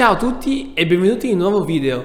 Ciao a tutti e benvenuti in un nuovo video.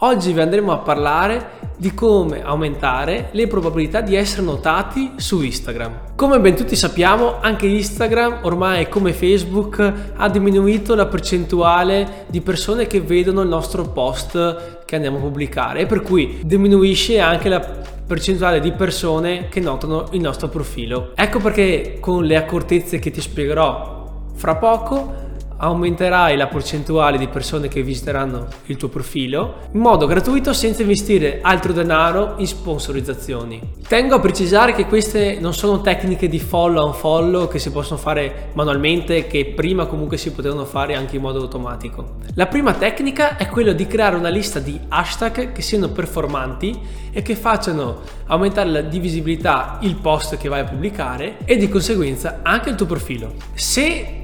Oggi vi andremo a parlare di come aumentare le probabilità di essere notati su Instagram. Come ben tutti sappiamo, anche Instagram ormai come Facebook ha diminuito la percentuale di persone che vedono il nostro post che andiamo a pubblicare per cui diminuisce anche la percentuale di persone che notano il nostro profilo. Ecco perché con le accortezze che ti spiegherò fra poco aumenterai la percentuale di persone che visiteranno il tuo profilo in modo gratuito senza investire altro denaro in sponsorizzazioni. Tengo a precisare che queste non sono tecniche di follow on follow che si possono fare manualmente che prima comunque si potevano fare anche in modo automatico. La prima tecnica è quella di creare una lista di hashtag che siano performanti e che facciano aumentare la divisibilità il post che vai a pubblicare e di conseguenza anche il tuo profilo. Se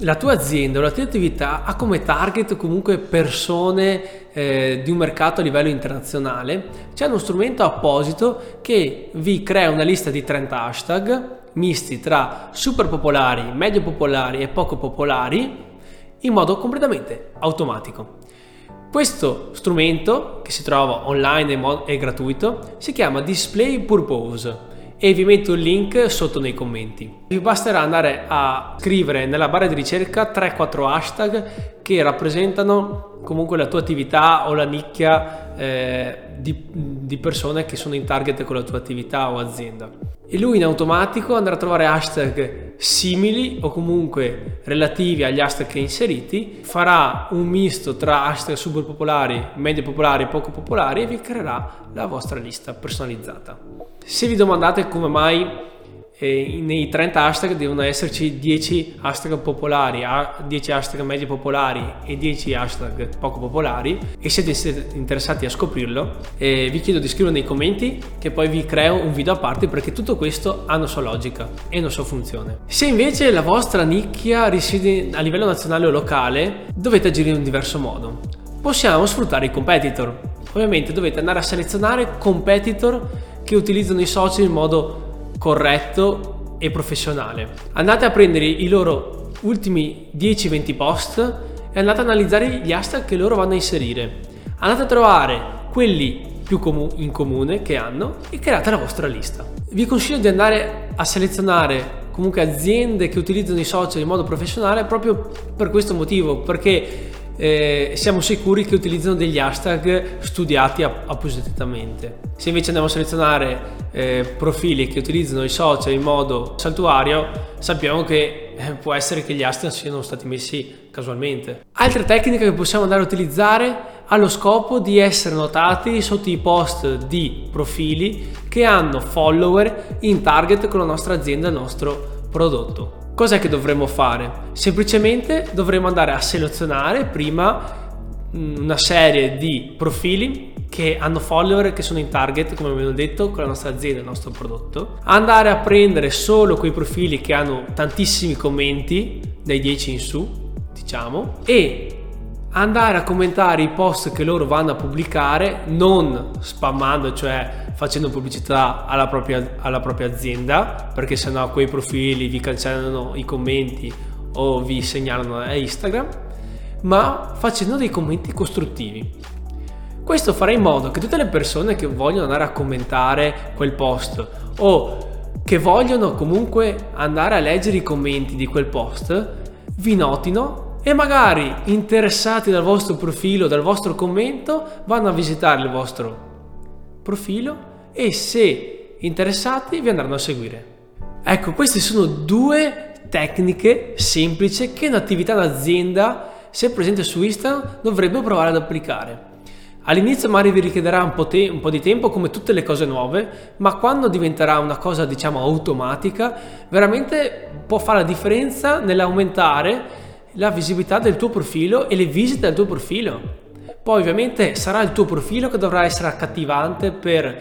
la tua azienda o la tua attività ha come target comunque persone eh, di un mercato a livello internazionale, c'è uno strumento apposito che vi crea una lista di 30 hashtag misti tra super popolari, medio popolari e poco popolari in modo completamente automatico. Questo strumento, che si trova online e, e gratuito, si chiama Display Purpose e vi metto il link sotto nei commenti. Vi basterà andare a scrivere nella barra di ricerca 3-4 hashtag che rappresentano comunque la tua attività o la nicchia eh, di, di persone che sono in target con la tua attività o azienda. E lui in automatico andrà a trovare hashtag simili o comunque relativi agli hashtag che inseriti, farà un misto tra hashtag super popolari, medio popolari e poco popolari e vi creerà la vostra lista personalizzata. Se vi domandate come mai nei 30 hashtag devono esserci 10 hashtag popolari, 10 hashtag medio popolari e 10 hashtag poco popolari e siete interessati a scoprirlo, eh, vi chiedo di scriverlo nei commenti che poi vi creo un video a parte perché tutto questo ha una sua logica e una sua funzione. Se invece la vostra nicchia risiede a livello nazionale o locale, dovete agire in un diverso modo. Possiamo sfruttare i competitor. Ovviamente dovete andare a selezionare competitor che utilizzano i social in modo corretto e professionale. Andate a prendere i loro ultimi 10-20 post e andate ad analizzare gli hashtag che loro vanno a inserire. Andate a trovare quelli più comu- in comune che hanno e create la vostra lista. Vi consiglio di andare a selezionare comunque aziende che utilizzano i social in modo professionale proprio per questo motivo, perché eh, siamo sicuri che utilizzano degli hashtag studiati appositamente. Se invece andiamo a selezionare eh, profili che utilizzano i social in modo saltuario, sappiamo che eh, può essere che gli hashtag siano stati messi casualmente. Altre tecniche che possiamo andare a utilizzare allo scopo di essere notati sotto i post di profili che hanno follower in target con la nostra azienda e il nostro prodotto. Cos'è che dovremmo fare? Semplicemente dovremmo andare a selezionare prima mm, una serie di profili che hanno follower che sono in target, come abbiamo detto, con la nostra azienda il nostro prodotto. Andare a prendere solo quei profili che hanno tantissimi commenti, dai 10 in su, diciamo, e andare a commentare i post che loro vanno a pubblicare, non spammando, cioè facendo pubblicità alla propria, alla propria azienda, perché sennò quei profili vi cancellano i commenti o vi segnalano a Instagram, ma facendo dei commenti costruttivi. Questo farà in modo che tutte le persone che vogliono andare a commentare quel post o che vogliono comunque andare a leggere i commenti di quel post vi notino e magari interessati dal vostro profilo, dal vostro commento, vanno a visitare il vostro profilo e se interessati vi andranno a seguire. Ecco, queste sono due tecniche semplici che un'attività d'azienda, se presente su Instagram, dovrebbe provare ad applicare. All'inizio magari vi richiederà un po, te- un po', di tempo come tutte le cose nuove, ma quando diventerà una cosa diciamo automatica, veramente può fare la differenza nell'aumentare la visibilità del tuo profilo e le visite al tuo profilo. Poi ovviamente sarà il tuo profilo che dovrà essere accattivante per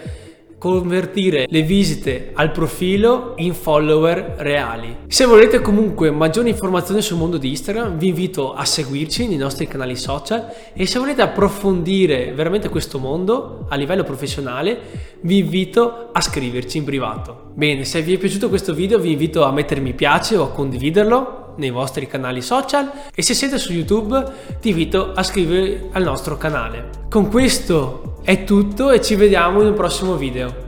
convertire le visite al profilo in follower reali. Se volete comunque maggiori informazioni sul mondo di Instagram, vi invito a seguirci nei nostri canali social e se volete approfondire veramente questo mondo a livello professionale, vi invito a scriverci in privato. Bene, se vi è piaciuto questo video vi invito a mettere mi piace o a condividerlo nei vostri canali social e se siete su YouTube ti invito a iscrivervi al nostro canale. Con questo è tutto e ci vediamo in un prossimo video.